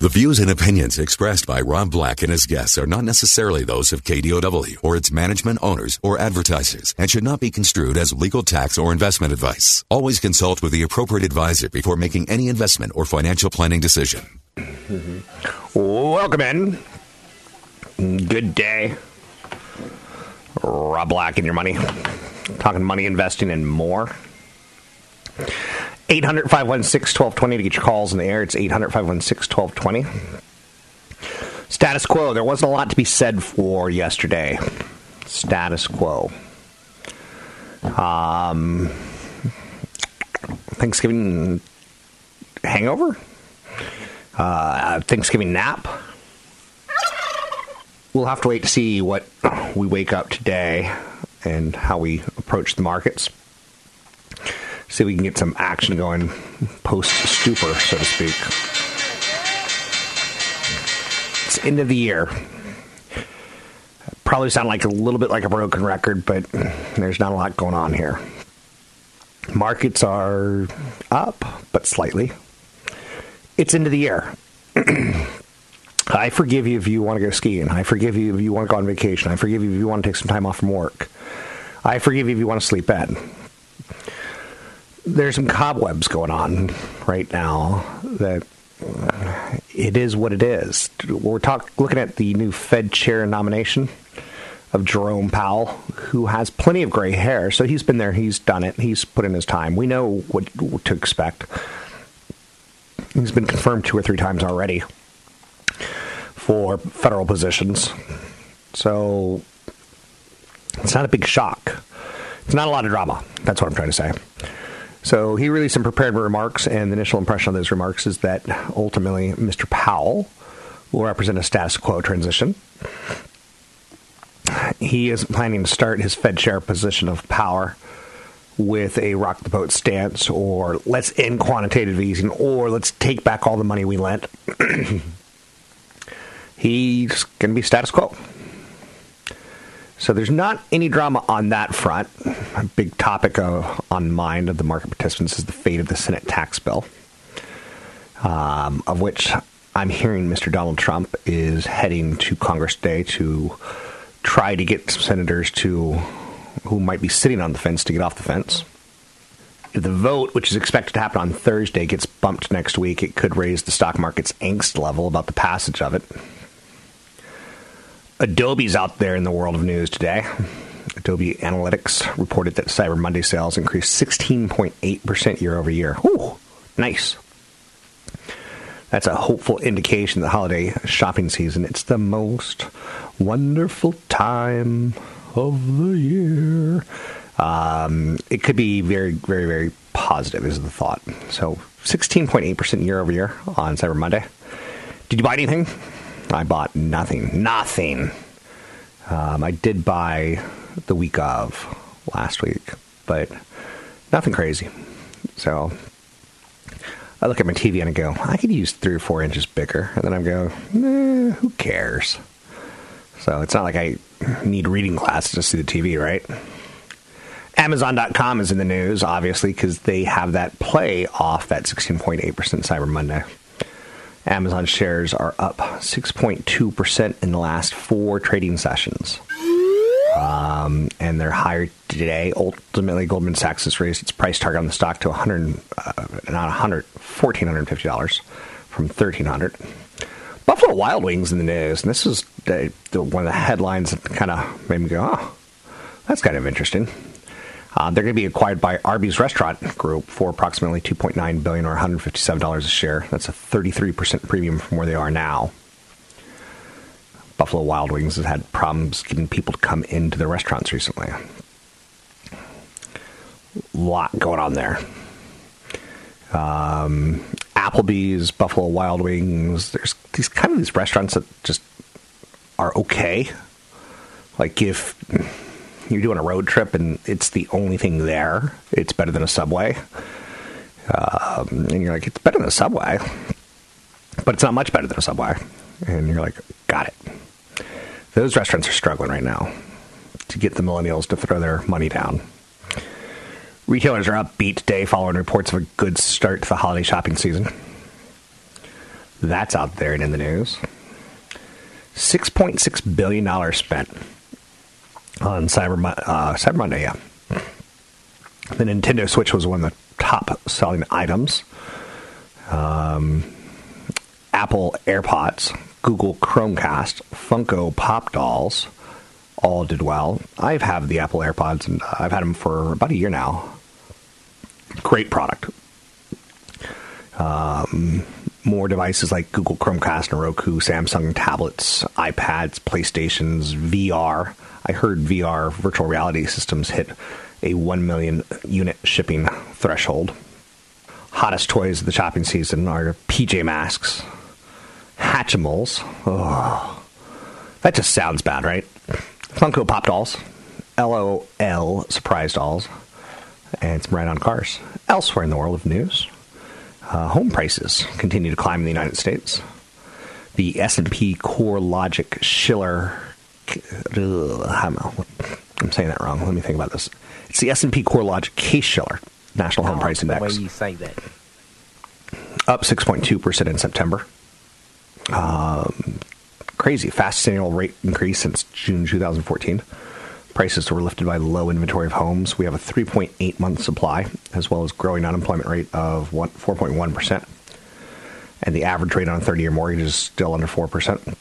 The views and opinions expressed by Rob Black and his guests are not necessarily those of KDOW or its management owners or advertisers and should not be construed as legal tax or investment advice. Always consult with the appropriate advisor before making any investment or financial planning decision. Mm-hmm. Welcome in. Good day. Rob Black and your money. Talking money, investing, and more. 800 516 1220 to get your calls in the air. It's 800 516 1220. Status quo. There wasn't a lot to be said for yesterday. Status quo. Um, Thanksgiving hangover? Uh, Thanksgiving nap? We'll have to wait to see what we wake up today and how we approach the markets see if we can get some action going post stupor, so to speak. It's end of the year. Probably sound like a little bit like a broken record, but there's not a lot going on here. Markets are up, but slightly. It's of the year. I forgive you if you want to go skiing. I forgive you if you want to go on vacation. I forgive you if you want to take some time off from work. I forgive you if you want to sleep in there's some cobwebs going on right now that it is what it is. We're talk, looking at the new Fed chair nomination of Jerome Powell, who has plenty of gray hair. So he's been there, he's done it, he's put in his time. We know what, what to expect. He's been confirmed two or three times already for federal positions. So it's not a big shock. It's not a lot of drama. That's what I'm trying to say. So he released some prepared remarks, and the initial impression of those remarks is that ultimately Mr. Powell will represent a status quo transition. He is planning to start his Fed chair position of power with a rock the boat stance, or let's end quantitative easing, or let's take back all the money we lent. He's going to be status quo. So there's not any drama on that front. A big topic uh, on mind of the market participants is the fate of the Senate tax bill, um, of which I'm hearing Mr. Donald Trump is heading to Congress today to try to get some senators to who might be sitting on the fence to get off the fence. If the vote, which is expected to happen on Thursday, gets bumped next week, it could raise the stock market's angst level about the passage of it. Adobe's out there in the world of news today. Adobe Analytics reported that Cyber Monday sales increased 16.8% year over year. Ooh, nice. That's a hopeful indication of the holiday shopping season. It's the most wonderful time of the year. Um, it could be very, very, very positive, is the thought. So 16.8% year over year on Cyber Monday. Did you buy anything? I bought nothing. Nothing. Um, I did buy the week of last week, but nothing crazy. So I look at my TV and I go, I could use three or four inches bigger. And then I go, nah, who cares? So it's not like I need reading glasses to see the TV, right? Amazon.com is in the news, obviously, because they have that play off that 16.8% Cyber Monday. Amazon shares are up 6.2% in the last four trading sessions. Um, and they're higher today. Ultimately, Goldman Sachs has raised its price target on the stock to 100, uh, not 100, $1,450 from 1300 Buffalo Wild Wings in the news, and this is the, the, one of the headlines that kind of made me go, oh, that's kind of interesting. Uh, they're going to be acquired by Arby's Restaurant Group for approximately 2.9 billion or 157 dollars a share. That's a 33 percent premium from where they are now. Buffalo Wild Wings has had problems getting people to come into the restaurants recently. A lot going on there. Um, Applebee's, Buffalo Wild Wings. There's these kind of these restaurants that just are okay. Like if you're doing a road trip and it's the only thing there, it's better than a Subway. Um, and you're like, it's better than a Subway, but it's not much better than a Subway. And you're like, got it. Those restaurants are struggling right now to get the millennials to throw their money down. Retailers are upbeat today following reports of a good start to the holiday shopping season. That's out there and in the news. $6.6 billion spent on Cyber, uh, Cyber Monday, yeah. The Nintendo Switch was one of the top selling items. Um, Apple AirPods, Google Chromecast, Funko Pop Dolls all did well. I've had the Apple AirPods and I've had them for about a year now. Great product. Um, more devices like Google Chromecast and Roku, Samsung tablets, iPads, PlayStations, VR. I heard VR virtual reality systems hit a 1 million unit shipping threshold. Hottest toys of the shopping season are PJ Masks, Hatchimals. Oh, that just sounds bad, right? Funko Pop Dolls, LOL Surprise Dolls, and some right on cars. Elsewhere in the world of news, uh, home prices continue to climb in the United States. The S&P Core CoreLogic Shiller. I'm saying that wrong. Let me think about this. It's the S&P CoreLogic Case Shiller National Home Price Index. The way you say that. Up 6.2% in September. Um, crazy. Fastest annual rate increase since June 2014. Prices were lifted by low inventory of homes. We have a 3.8 month supply, as well as growing unemployment rate of 4.1%. And the average rate on a 30 year mortgage is still under 4%.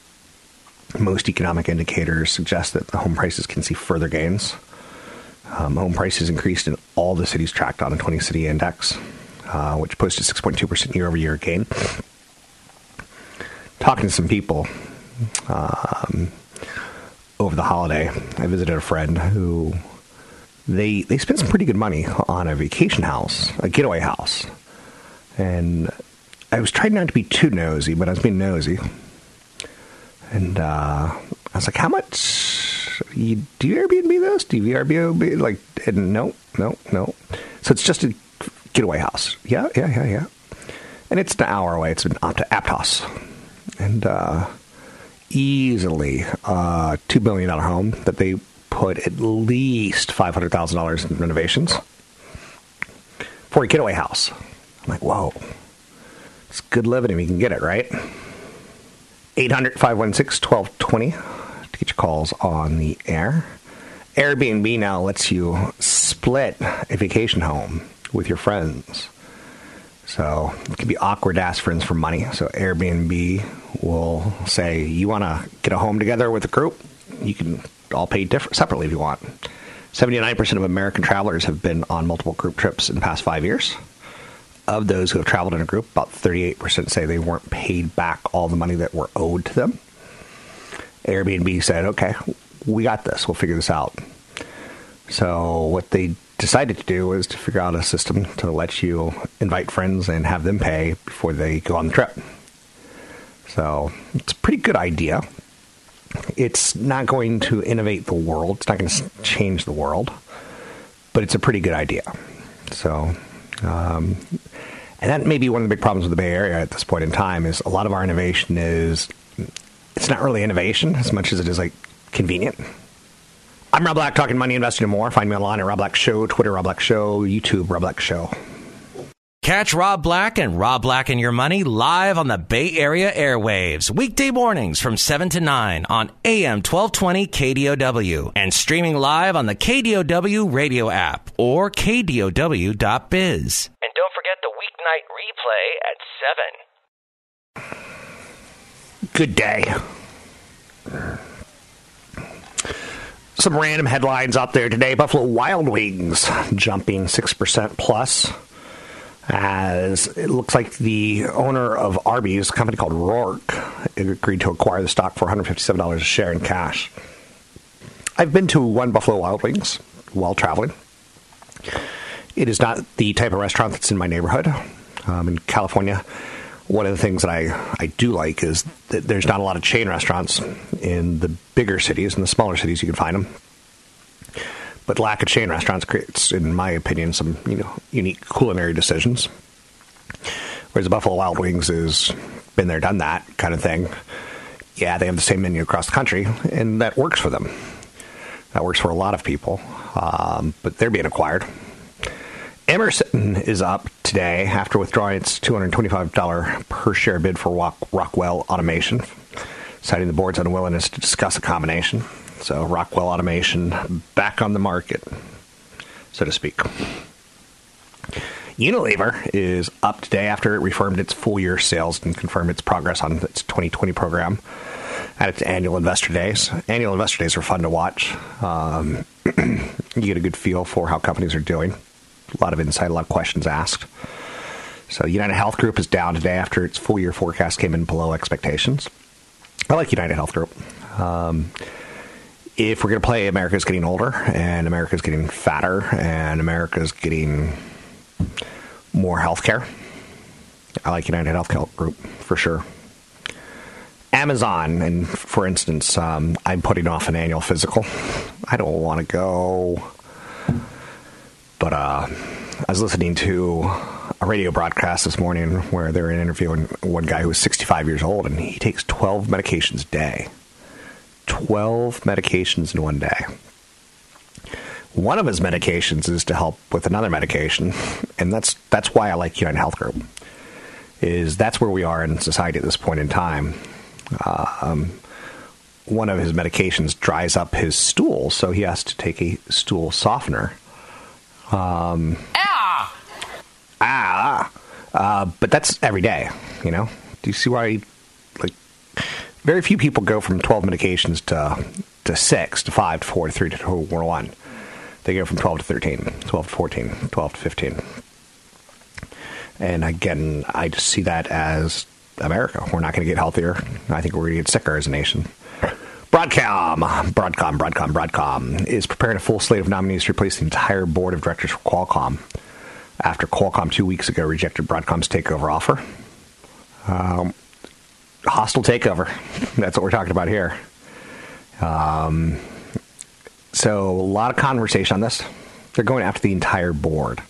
Most economic indicators suggest that the home prices can see further gains. Um, home prices increased in all the cities tracked on the 20 city index, uh, which posted 6.2% year over year gain. Talking to some people um, over the holiday, I visited a friend who they they spent some pretty good money on a vacation house, a getaway house, and I was trying not to be too nosy, but I was being nosy, and uh, I was like, "How much? You, do you Airbnb this? Do you Airbnb like?" And no, no, no. So it's just a getaway house. Yeah, yeah, yeah, yeah. And it's an hour away. It's an Aptos, and uh, easily a $2 billion home that they put at least $500,000 in renovations for a getaway house. I'm like, whoa, it's good living if you can get it, right? 800 516 1220 to get your calls on the air. Airbnb now lets you split a vacation home with your friends. So it can be awkward to ask friends for money. So Airbnb will say, "You want to get a home together with a group? You can all pay different separately if you want." Seventy-nine percent of American travelers have been on multiple group trips in the past five years. Of those who have traveled in a group, about thirty-eight percent say they weren't paid back all the money that were owed to them. Airbnb said, "Okay, we got this. We'll figure this out." So what they decided to do was to figure out a system to let you invite friends and have them pay before they go on the trip. So it's a pretty good idea. It's not going to innovate the world. It's not going to change the world, but it's a pretty good idea. So, um, and that may be one of the big problems with the Bay Area at this point in time is a lot of our innovation is it's not really innovation as much as it is like convenient. I'm Rob Black, talking money, investing, and more. Find me online at Rob Black Show, Twitter, Rob Black Show, YouTube, Rob Black Show. Catch Rob Black and Rob Black and Your Money live on the Bay Area airwaves, weekday mornings from 7 to 9 on AM 1220 KDOW and streaming live on the KDOW radio app or KDOW.biz. And don't forget the weeknight replay at 7. Good day some random headlines out there today. Buffalo Wild Wings jumping 6% plus as it looks like the owner of Arby's, a company called Roark, agreed to acquire the stock for $157 a share in cash. I've been to one Buffalo Wild Wings while traveling. It is not the type of restaurant that's in my neighborhood. Um, in California, one of the things that I, I do like is that there's not a lot of chain restaurants in the bigger cities. In the smaller cities, you can find them. But lack of chain restaurants creates, in my opinion, some you know unique culinary decisions. Whereas Buffalo Wild Wings is been there, done that kind of thing. Yeah, they have the same menu across the country, and that works for them. That works for a lot of people, um, but they're being acquired. Emerson is up today after withdrawing its $225 per share bid for Rock- Rockwell Automation, citing the board's unwillingness to discuss a combination. So, Rockwell Automation back on the market, so to speak. Unilever is up today after it reaffirmed its full year sales and confirmed its progress on its 2020 program at its annual investor days. Annual investor days are fun to watch. Um, you get a good feel for how companies are doing a lot of insight, a lot of questions asked. So United Health Group is down today after its full year forecast came in below expectations. I like United Health Group. Um, if we're going to play America's getting older and America's getting fatter and America's getting more health care, I like United Health Group for sure. Amazon, and for instance, um, I'm putting off an annual physical. I don't want to go but uh, I was listening to a radio broadcast this morning where they were interviewing one guy who was 65 years old, and he takes 12 medications a day. 12 medications in one day. One of his medications is to help with another medication, and that's that's why I like United Health Group. Is that's where we are in society at this point in time. Um, one of his medications dries up his stool, so he has to take a stool softener um, ah! Ah! Uh, but that's every day, you know? Do you see why, like, very few people go from 12 medications to, to 6, to 5, to 4, to 3, to two, to 1. They go from 12 to 13, 12 to 14, 12 to 15. And again, I just see that as America. We're not going to get healthier. I think we're going to get sicker as a nation. Broadcom, Broadcom, Broadcom, Broadcom is preparing a full slate of nominees to replace the entire board of directors for Qualcomm after Qualcomm two weeks ago rejected Broadcom's takeover offer. Um, hostile takeover. That's what we're talking about here. Um, so, a lot of conversation on this. They're going after the entire board,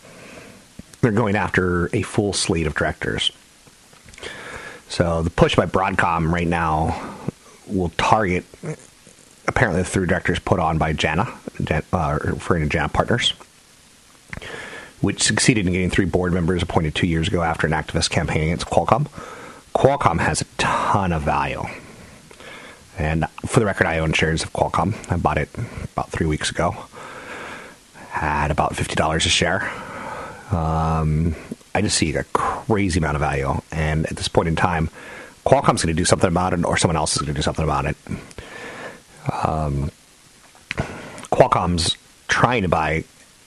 they're going after a full slate of directors. So, the push by Broadcom right now will target apparently the three directors put on by Jana, uh, referring to Jana Partners, which succeeded in getting three board members appointed two years ago after an activist campaign against Qualcomm. Qualcomm has a ton of value. And for the record, I own shares of Qualcomm. I bought it about three weeks ago. at about $50 a share. Um, I just see a crazy amount of value. And at this point in time, Qualcomm's going to do something about it, or someone else is going to do something about it. Um, Qualcomm's trying to buy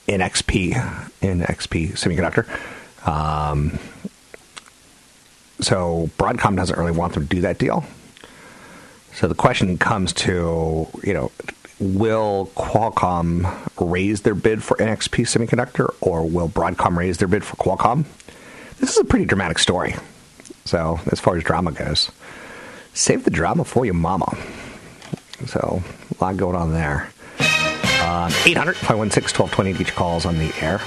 NXP, NXP Semiconductor. Um, so Broadcom doesn't really want them to do that deal. So the question comes to, you know, will Qualcomm raise their bid for NXP Semiconductor or will Broadcom raise their bid for Qualcomm? This is a pretty dramatic story. So, as far as drama goes, save the drama for your mama. So, a lot going on there. Uh, 800 516 1220 to calls on the air.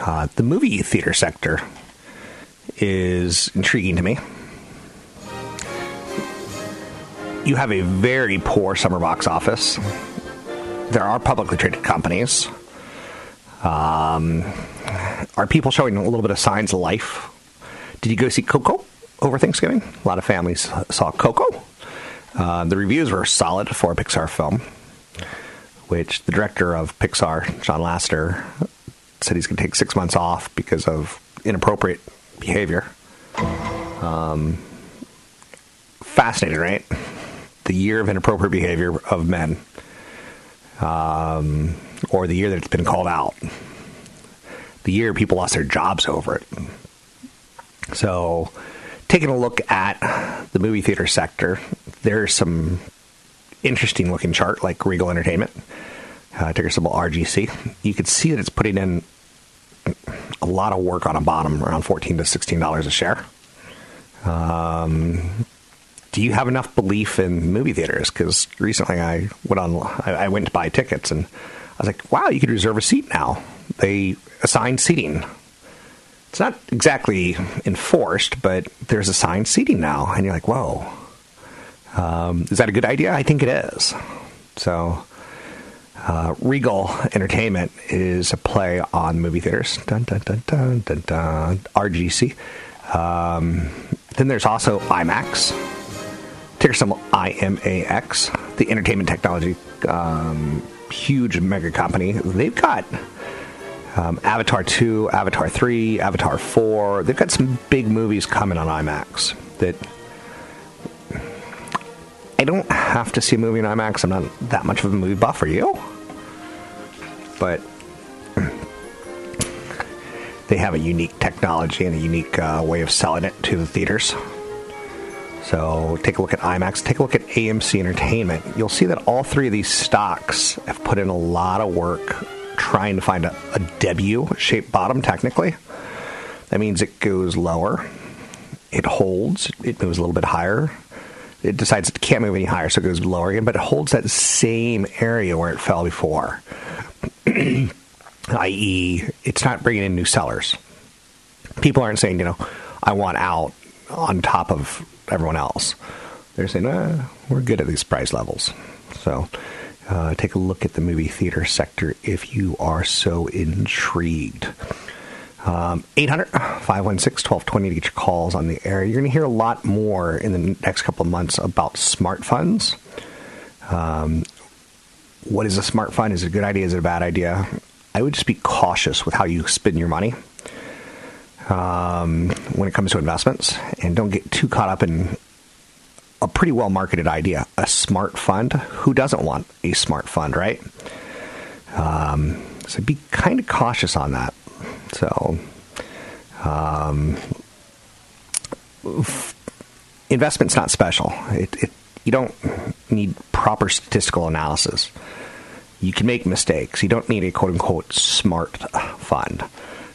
Uh, the movie theater sector is intriguing to me. You have a very poor summer box office. There are publicly traded companies. Um, are people showing a little bit of signs of life did you go see Coco over Thanksgiving? A lot of families saw Coco. Uh, the reviews were solid for a Pixar film, which the director of Pixar, John Lasseter, said he's going to take six months off because of inappropriate behavior. Um, fascinating, right? The year of inappropriate behavior of men, um, or the year that it's been called out. The year people lost their jobs over it. So, taking a look at the movie theater sector, there's some interesting looking chart like Regal Entertainment, uh, ticker symbol RGC. You can see that it's putting in a lot of work on a bottom, around fourteen to sixteen dollars a share. Um, do you have enough belief in movie theaters? Because recently I went on, I, I went to buy tickets, and I was like, wow, you could reserve a seat now. They assign seating. It's not exactly enforced, but there's assigned seating now, and you're like, whoa. Um, is that a good idea? I think it is. So, uh, Regal Entertainment is a play on movie theaters. Dun, dun, dun, dun, dun, dun. RGC. Um, then there's also IMAX. Ticker symbol IMAX. The entertainment technology, um, huge mega company. They've got um, Avatar 2, Avatar 3, Avatar 4. They've got some big movies coming on IMAX that I don't have to see a movie in IMAX. I'm not that much of a movie buff. Are you? But they have a unique technology and a unique uh, way of selling it to the theaters. So take a look at IMAX, take a look at AMC Entertainment. You'll see that all three of these stocks have put in a lot of work trying to find a, a W shaped bottom, technically. That means it goes lower, it holds, it moves a little bit higher. It decides it can't move any higher, so it goes lower again, but it holds that same area where it fell before. i.e., it's not bringing in new sellers. People aren't saying, you know, I want out on top of everyone else. They're saying, eh, we're good at these price levels. So uh, take a look at the movie theater sector if you are so intrigued. Um, 800 516 1220 to get your calls on the air. You're going to hear a lot more in the next couple of months about smart funds. Um, what is a smart fund? Is it a good idea? Is it a bad idea? I would just be cautious with how you spend your money um, when it comes to investments and don't get too caught up in a pretty well marketed idea a smart fund. Who doesn't want a smart fund, right? Um, so be kind of cautious on that. So, um, investment's not special. It, it, you don't need proper statistical analysis. You can make mistakes. You don't need a quote unquote smart fund.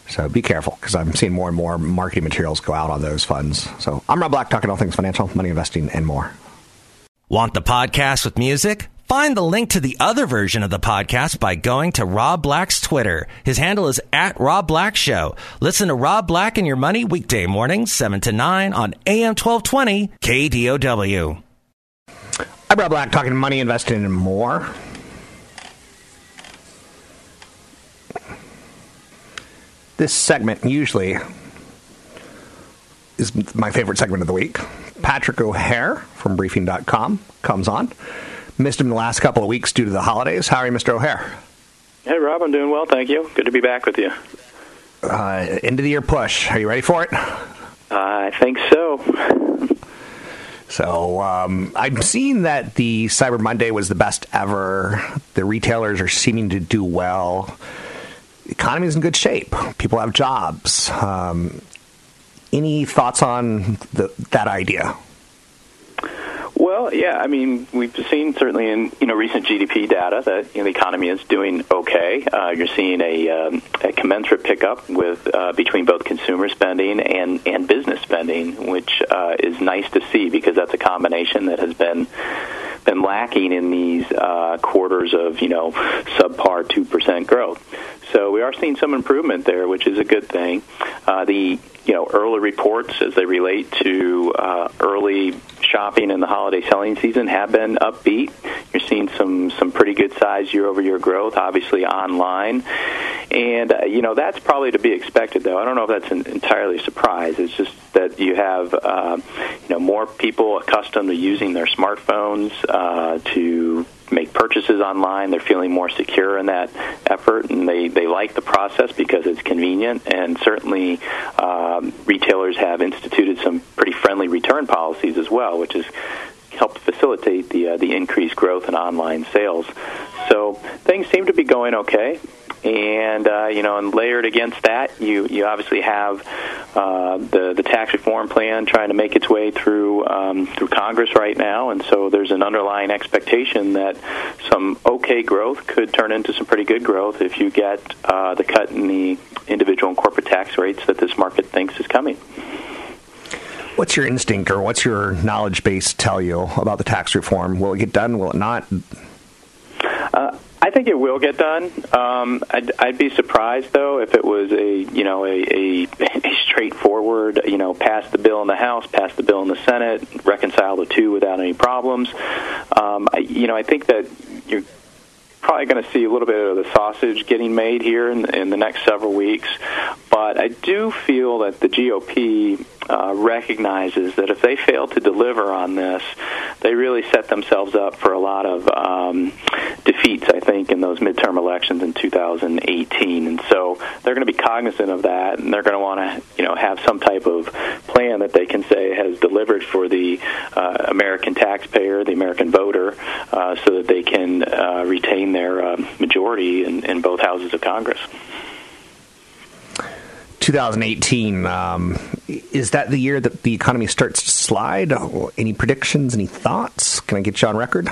So be careful because I'm seeing more and more marketing materials go out on those funds. So I'm Rob Black, talking all things financial, money investing, and more. Want the podcast with music? Find the link to the other version of the podcast by going to Rob Black's Twitter. His handle is at Rob Black Show. Listen to Rob Black and Your Money weekday mornings, 7 to 9 on AM 1220 KDOW. I'm Rob Black, talking money, investing, and more. This segment usually is my favorite segment of the week. Patrick O'Hare from Briefing.com comes on. Missed him the last couple of weeks due to the holidays. How are you, Mr. O'Hare? Hey, Rob, I'm doing well, thank you. Good to be back with you. Uh, end of the year push. Are you ready for it? I think so. So um, I'm seeing that the Cyber Monday was the best ever. The retailers are seeming to do well. The economy is in good shape. People have jobs. Um, any thoughts on the, that idea? Well, yeah, I mean, we've seen certainly in you know recent GDP data that you know, the economy is doing okay. Uh, you're seeing a, um, a commensurate pickup with uh, between both consumer spending and and business spending, which uh, is nice to see because that's a combination that has been been lacking in these uh, quarters of you know subpar two percent growth. So we are seeing some improvement there, which is a good thing. Uh, the you know early reports as they relate to uh, early shopping in the holiday selling season have been upbeat. You're seeing some some pretty good size year over year growth, obviously online, and uh, you know that's probably to be expected. Though I don't know if that's an entirely surprise. It's just that you have uh, you know more people accustomed to using their smartphones uh, to make purchases online. They're feeling more secure in that effort, and they, they like the process because it's convenient. And certainly, um, retailers have instituted some pretty friendly return policies as well, which has helped facilitate the uh, the increased growth in online sales. So things seem to be going okay. And uh, you know, and layered against that, you you obviously have uh, the the tax reform plan trying to make its way through um, through Congress right now, and so there's an underlying expectation that some okay growth could turn into some pretty good growth if you get uh, the cut in the individual and corporate tax rates that this market thinks is coming. What's your instinct or what's your knowledge base tell you about the tax reform? Will it get done? Will it not? Uh, I think it will get done. Um, I'd, I'd be surprised though if it was a you know a, a, a straightforward you know pass the bill in the House, pass the bill in the Senate, reconcile the two without any problems. Um, I, you know I think that you're probably going to see a little bit of the sausage getting made here in, in the next several weeks. But I do feel that the GOP uh, recognizes that if they fail to deliver on this, they really set themselves up for a lot of um, defeats, I think, in those midterm elections in 2018. And so they're going to be cognizant of that, and they're going to want to, you know, have some type of plan that they can say has delivered for the uh, American taxpayer, the American voter, uh, so that they can uh, retain their uh, majority in, in both houses of Congress. 2018 um, is that the year that the economy starts to slide? Any predictions? Any thoughts? Can I get you on record?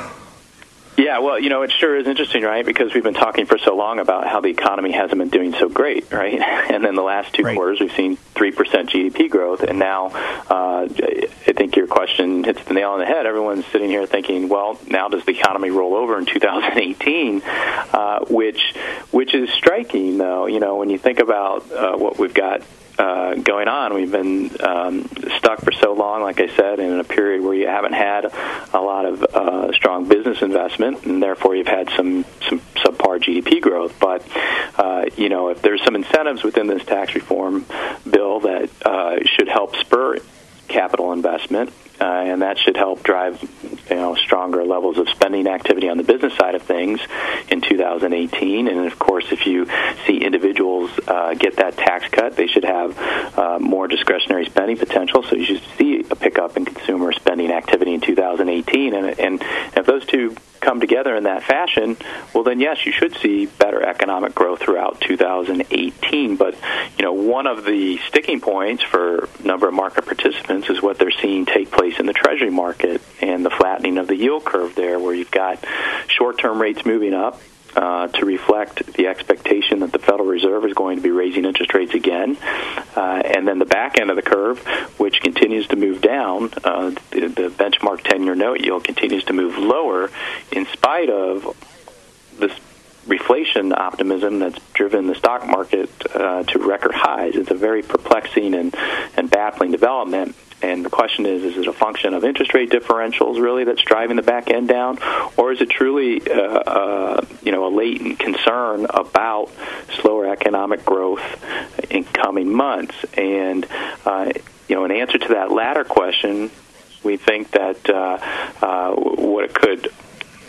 Yeah, well, you know, it sure is interesting, right? Because we've been talking for so long about how the economy hasn't been doing so great, right? And then the last two right. quarters, we've seen 3% GDP growth. And now uh, I think your question hits the nail on the head. Everyone's sitting here thinking, well, now does the economy roll over in 2018? Uh, which, which is striking, though, you know, when you think about uh, what we've got uh, going on. We've been um, stuck for so long, like I said, in a period where you haven't had a lot of uh, strong business investment, and therefore you've had some some subpar GDP growth. But uh, you know, if there's some incentives within this tax reform bill that uh, should help spur capital investment uh, and that should help drive you know stronger levels of spending activity on the business side of things in 2018. And of course, if you see individuals uh, get that tax cut, they should have uh, more discretionary spending potential. So you should see a pickup in consumer spending activity in 2018. And, and if those two come together in that fashion, well, then yes, you should see better economic growth throughout 2018. But you know, one of the sticking points for a number of market participants is what they're seeing take place in the Treasury market and the flattening of the yield curve there, where you've got short-term rates moving up, uh, to reflect the expectation that the Federal Reserve is going to be raising interest rates again. Uh, and then the back end of the curve, which continues to move down, uh, the, the benchmark 10 year note yield continues to move lower in spite of this reflation optimism that's driven the stock market uh, to record highs. It's a very perplexing and, and baffling development. And the question is, is it a function of interest rate differentials really that's driving the back end down, or is it truly, uh, uh, you know, a latent concern about slower economic growth in coming months? And uh, you know, in answer to that latter question, we think that uh, uh, what it could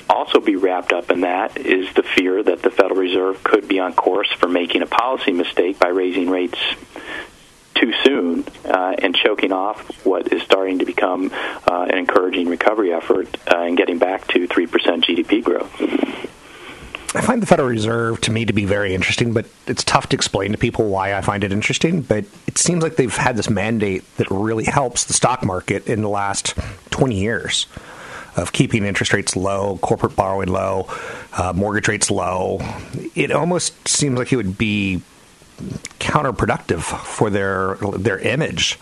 also be wrapped up in that is the fear that the Federal Reserve could be on course for making a policy mistake by raising rates too soon uh, and choking off what is starting to become uh, an encouraging recovery effort uh, and getting back to 3% GDP growth. I find the Federal Reserve to me to be very interesting, but it's tough to explain to people why I find it interesting. But it seems like they've had this mandate that really helps the stock market in the last 20 years of keeping interest rates low, corporate borrowing low, uh, mortgage rates low. It almost seems like it would be counterproductive for their their image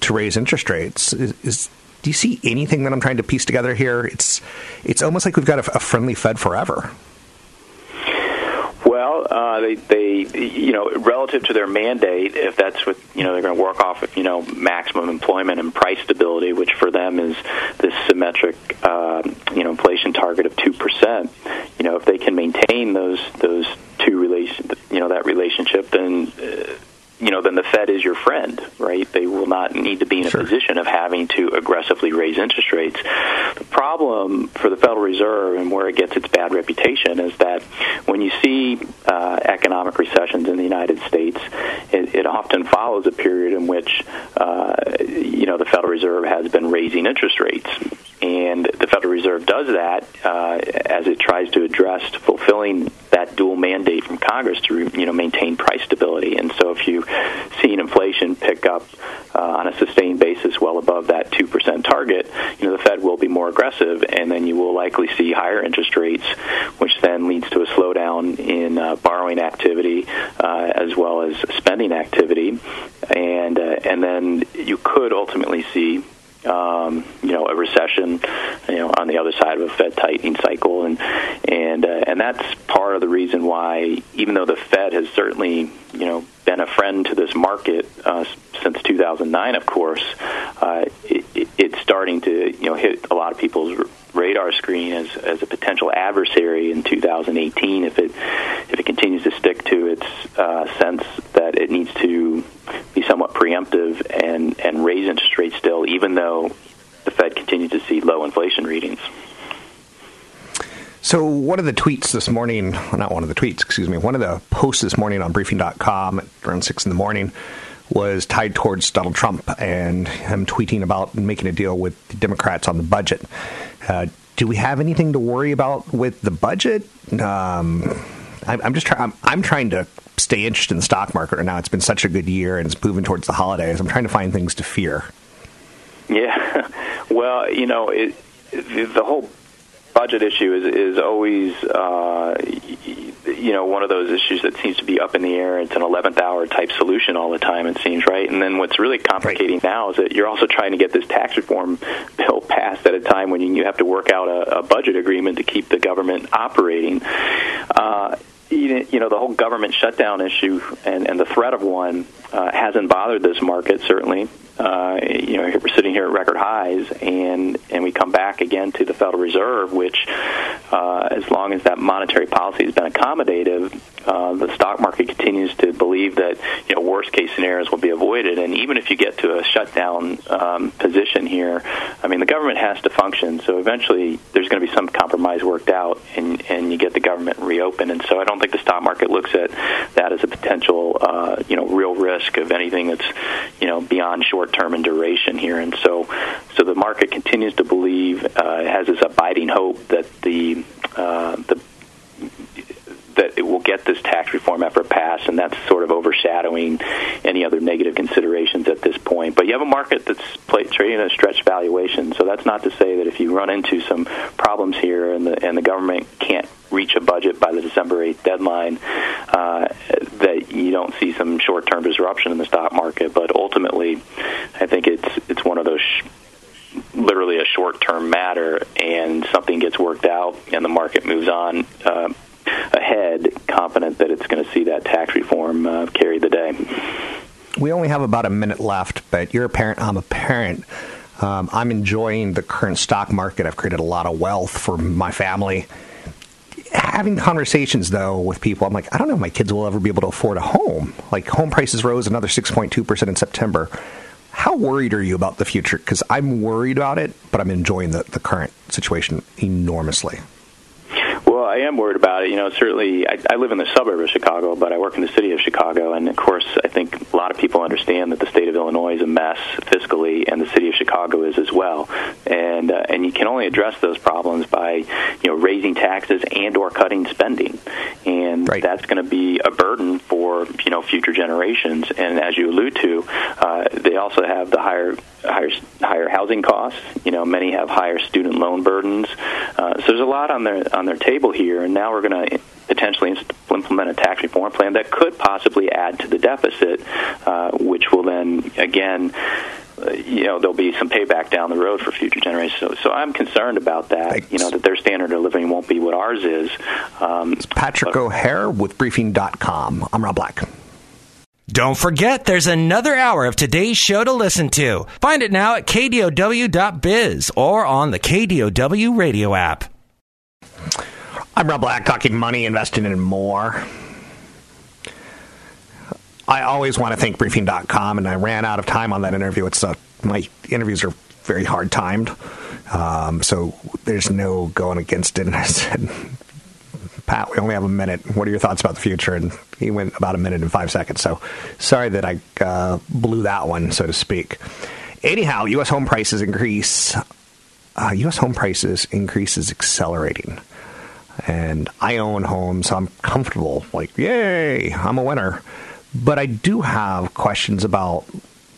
to raise interest rates. Is, is, do you see anything that I'm trying to piece together here? It's it's almost like we've got a, a friendly Fed forever. Uh, they, they, you know, relative to their mandate, if that's what you know, they're going to work off of, you know, maximum employment and price stability, which for them is this symmetric, uh, you know, inflation target of two percent. You know, if they can maintain those those two relation, you know, that relationship, then. Uh, you know, then the Fed is your friend, right? They will not need to be in a sure. position of having to aggressively raise interest rates. The problem for the Federal Reserve and where it gets its bad reputation is that when you see uh, economic recessions in the United States, it, it often follows a period in which, uh, you know, the Federal Reserve has been raising interest rates. And the Federal Reserve does that uh, as it tries to address fulfilling that dual mandate from Congress to you know maintain price stability. And so, if you see inflation pick up uh, on a sustained basis well above that two percent target, you know the Fed will be more aggressive, and then you will likely see higher interest rates, which then leads to a slowdown in uh, borrowing activity uh, as well as spending activity, and uh, and then you could ultimately see um, you know, a recession, you know, on the other side of a Fed tightening cycle, and and uh, and that's part of the reason why, even though the Fed has certainly, you know, been a friend to this market uh, since 2009, of course, uh, it, it's starting to, you know, hit a lot of people's radar screen as, as a potential adversary in 2018 if it if it continues to stick to its uh, sense that it needs to be somewhat preemptive and and raise interest rates still, even though the Fed continues to see low inflation readings. So one of the tweets this morning, not one of the tweets, excuse me, one of the posts this morning on briefing.com at around 6 in the morning was tied towards Donald Trump and him tweeting about making a deal with the Democrats on the budget. Uh, do we have anything to worry about with the budget? Um, I, I'm just trying. I'm, I'm trying to stay interested in the stock market right now. It's been such a good year, and it's moving towards the holidays. I'm trying to find things to fear. Yeah, well, you know, it, the whole budget issue is is always uh, you know one of those issues that seems to be up in the air. It's an eleventh hour type solution all the time. It seems right. And then what's really complicating right. now is that you're also trying to get this tax reform bill passed at a time when you you have to work out a, a budget agreement to keep the government operating. Uh, you know the whole government shutdown issue and, and the threat of one uh, hasn't bothered this market certainly uh, you know, we're sitting here at record highs, and and we come back again to the Federal Reserve, which, uh, as long as that monetary policy has been accommodative, uh, the stock market continues to believe that you know worst case scenarios will be avoided. And even if you get to a shutdown um, position here, I mean, the government has to function, so eventually there's going to be some compromise worked out, and and you get the government reopened. And so I don't think the stock market looks at that as a potential, uh, you know, real risk of anything that's you know beyond short term in duration here, and so so the market continues to believe uh, has this abiding hope that the uh, the that it will get this tax reform effort passed, and that's sort of overshadowing any other negative considerations at this point. But you have a market that's trading at a stretched valuation, so that's not to say that if you run into some problems here and the and the government can't reach a budget by the December 8th deadline, uh, that you don't see some short-term disruption in the stock market. But ultimately, I think it's it's one of those. Sh- literally a short-term matter, and something gets worked out, and the market moves on uh, ahead, confident that it's going to see that tax reform uh, carry the day. We only have about a minute left, but you're a parent. I'm a parent. Um, I'm enjoying the current stock market. I've created a lot of wealth for my family having conversations though with people, I'm like, I don't know if my kids will ever be able to afford a home. Like home prices rose another 6.2% in September. How worried are you about the future? Because I'm worried about it, but I'm enjoying the, the current situation enormously. I am worried about it. You know, certainly I, I live in the suburb of Chicago, but I work in the city of Chicago, and of course, I think a lot of people understand that the state of Illinois is a mess fiscally, and the city of Chicago is as well. And uh, and you can only address those problems by you know raising taxes and or cutting spending, and right. that's going to be a burden for you know future generations. And as you allude to, uh, they also have the higher higher higher housing costs. You know, many have higher student loan burdens. Uh, so there's a lot on their on their table here, and now we're going to potentially implement a tax reform plan that could possibly add to the deficit, uh, which will then again. Uh, you know there'll be some payback down the road for future generations. So, so I'm concerned about that. Thanks. You know that their standard of living won't be what ours is. Um, Patrick but, O'Hare with Briefing.com. I'm Rob Black. Don't forget, there's another hour of today's show to listen to. Find it now at kdow.biz or on the KDOW radio app. I'm Rob Black, talking money, investing, and more. I always want to thank Briefing.com, and I ran out of time on that interview. It's uh, my interviews are very hard timed, um, so there's no going against it. And I said, Pat, we only have a minute. What are your thoughts about the future? And he went about a minute and five seconds. So sorry that I uh, blew that one, so to speak. Anyhow, U.S. home prices increase uh, U.S. home prices increase is accelerating. And I own homes, so I'm comfortable. Like, yay, I'm a winner. But I do have questions about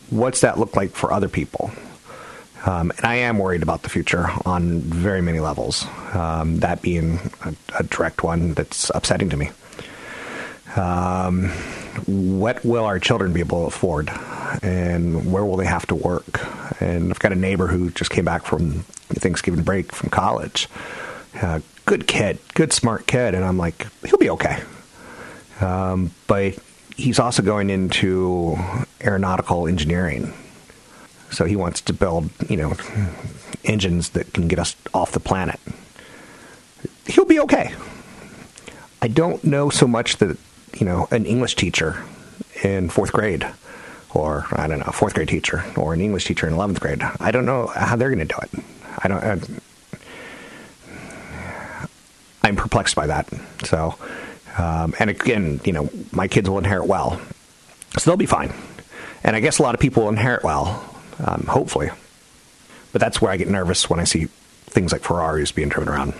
what's that look like for other people. Um, and I am worried about the future on very many levels. Um, that being a, a, direct one that's upsetting to me. Um, what will our children be able to afford, and where will they have to work? And I've got a neighbor who just came back from Thanksgiving break from college. Uh, good kid, good smart kid, and I'm like, he'll be okay. Um, but he's also going into aeronautical engineering. So he wants to build, you know, engines that can get us off the planet. He'll be okay. I don't know so much that, you know, an English teacher in fourth grade, or I don't know, fourth grade teacher, or an English teacher in 11th grade, I don't know how they're going to do it. I don't. I, I'm perplexed by that. So, um, and again, you know, my kids will inherit well, so they'll be fine. And I guess a lot of people will inherit well, um, hopefully. But that's where I get nervous when I see things like Ferraris being driven around.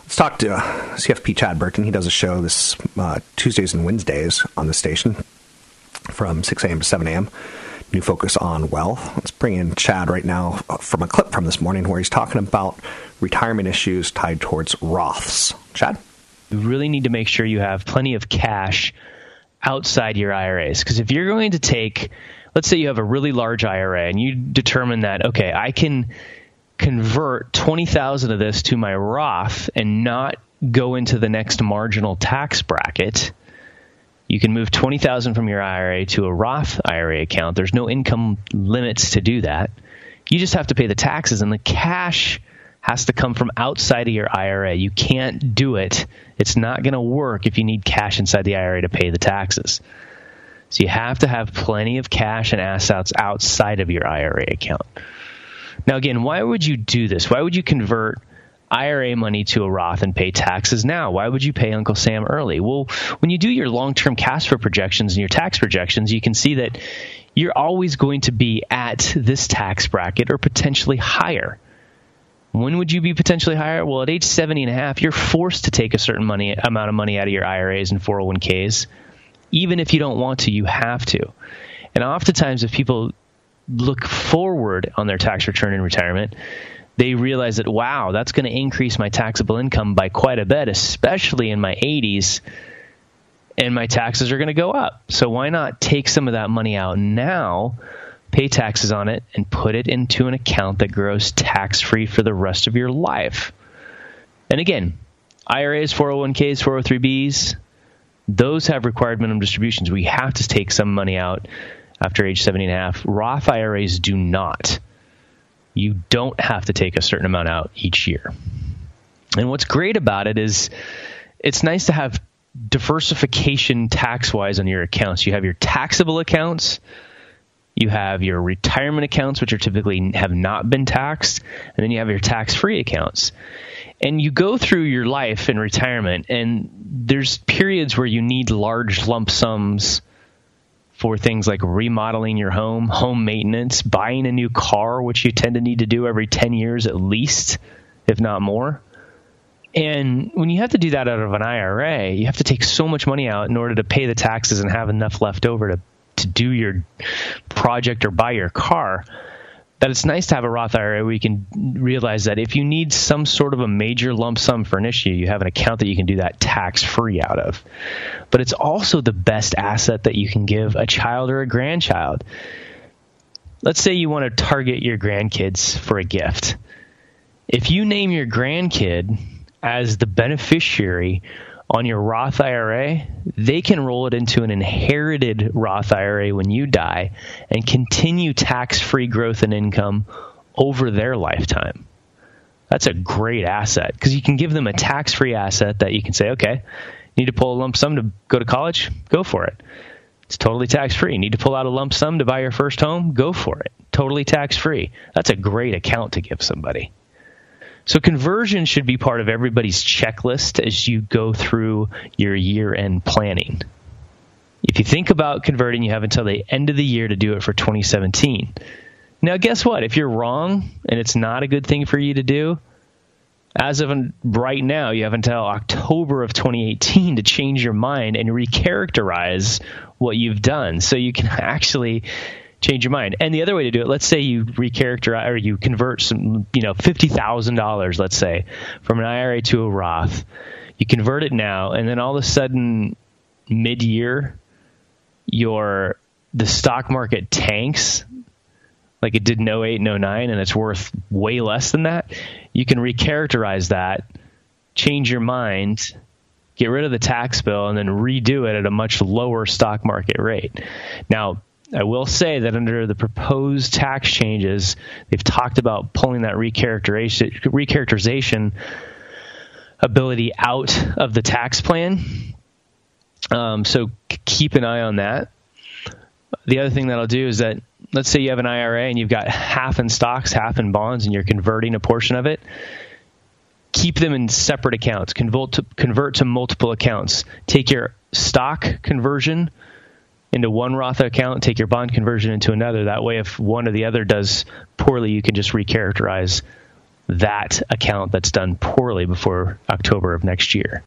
Let's talk to uh, CFP Chad Burton. He does a show this uh, Tuesdays and Wednesdays on the station from 6 a.m. to 7 a.m. New focus on wealth. Let's bring in Chad right now uh, from a clip from this morning where he's talking about retirement issues tied towards Roths. Chad? You really need to make sure you have plenty of cash outside your IRAs. Because if you're going to take, let's say you have a really large IRA and you determine that, okay, I can convert 20,000 of this to my Roth and not go into the next marginal tax bracket. You can move 20,000 from your IRA to a Roth IRA account. There's no income limits to do that. You just have to pay the taxes and the cash has to come from outside of your IRA. You can't do it. It's not going to work if you need cash inside the IRA to pay the taxes. So you have to have plenty of cash and assets outside of your IRA account. Now, again, why would you do this? Why would you convert IRA money to a Roth and pay taxes now? Why would you pay Uncle Sam early? Well, when you do your long term cash flow projections and your tax projections, you can see that you're always going to be at this tax bracket or potentially higher. When would you be potentially higher? Well, at age 70 and a half, you're forced to take a certain money amount of money out of your IRAs and 401ks. Even if you don't want to, you have to. And oftentimes, if people look forward on their tax return in retirement, they realize that, wow, that's going to increase my taxable income by quite a bit, especially in my 80s, and my taxes are going to go up. So, why not take some of that money out now pay taxes on it, and put it into an account that grows tax free for the rest of your life. And again, IRAs, 401ks, 403bs, those have required minimum distributions. We have to take some money out after age 70 and a half. Roth IRAs do not. You don't have to take a certain amount out each year. And what's great about it is it's nice to have diversification tax wise on your accounts. You have your taxable accounts you have your retirement accounts, which are typically have not been taxed, and then you have your tax free accounts. And you go through your life in retirement, and there's periods where you need large lump sums for things like remodeling your home, home maintenance, buying a new car, which you tend to need to do every 10 years at least, if not more. And when you have to do that out of an IRA, you have to take so much money out in order to pay the taxes and have enough left over to to do your project or buy your car, that it's nice to have a Roth IRA where you can realize that if you need some sort of a major lump sum for an issue, you have an account that you can do that tax free out of. But it's also the best asset that you can give a child or a grandchild. Let's say you want to target your grandkids for a gift. If you name your grandkid as the beneficiary on your Roth IRA, they can roll it into an inherited Roth IRA when you die and continue tax free growth and income over their lifetime. That's a great asset because you can give them a tax free asset that you can say, okay, need to pull a lump sum to go to college? Go for it. It's totally tax free. Need to pull out a lump sum to buy your first home? Go for it. Totally tax free. That's a great account to give somebody. So conversion should be part of everybody's checklist as you go through your year end planning. If you think about converting, you have until the end of the year to do it for 2017. Now, guess what? If you're wrong and it's not a good thing for you to do, as of right now, you have until October of 2018 to change your mind and recharacterize what you've done. So you can actually change your mind. And the other way to do it, let's say you recharacterize or you convert some, you know, $50,000, let's say, from an IRA to a Roth. You convert it now, and then all of a sudden, mid year, your the stock market tanks like it did in 08 and 09 and it's worth way less than that, you can recharacterize that, change your mind, get rid of the tax bill, and then redo it at a much lower stock market rate. Now, I will say that under the proposed tax changes, they've talked about pulling that recharacterization, recharacterization ability out of the tax plan. Um, so keep an eye on that. The other thing that I'll do is that let's say you have an IRA and you've got half in stocks, half in bonds, and you're converting a portion of it. Keep them in separate accounts. Convert to, convert to multiple accounts. Take your stock conversion into one Roth account, take your bond conversion into another. That way, if one or the other does poorly, you can just recharacterize that account that's done poorly before October of next year.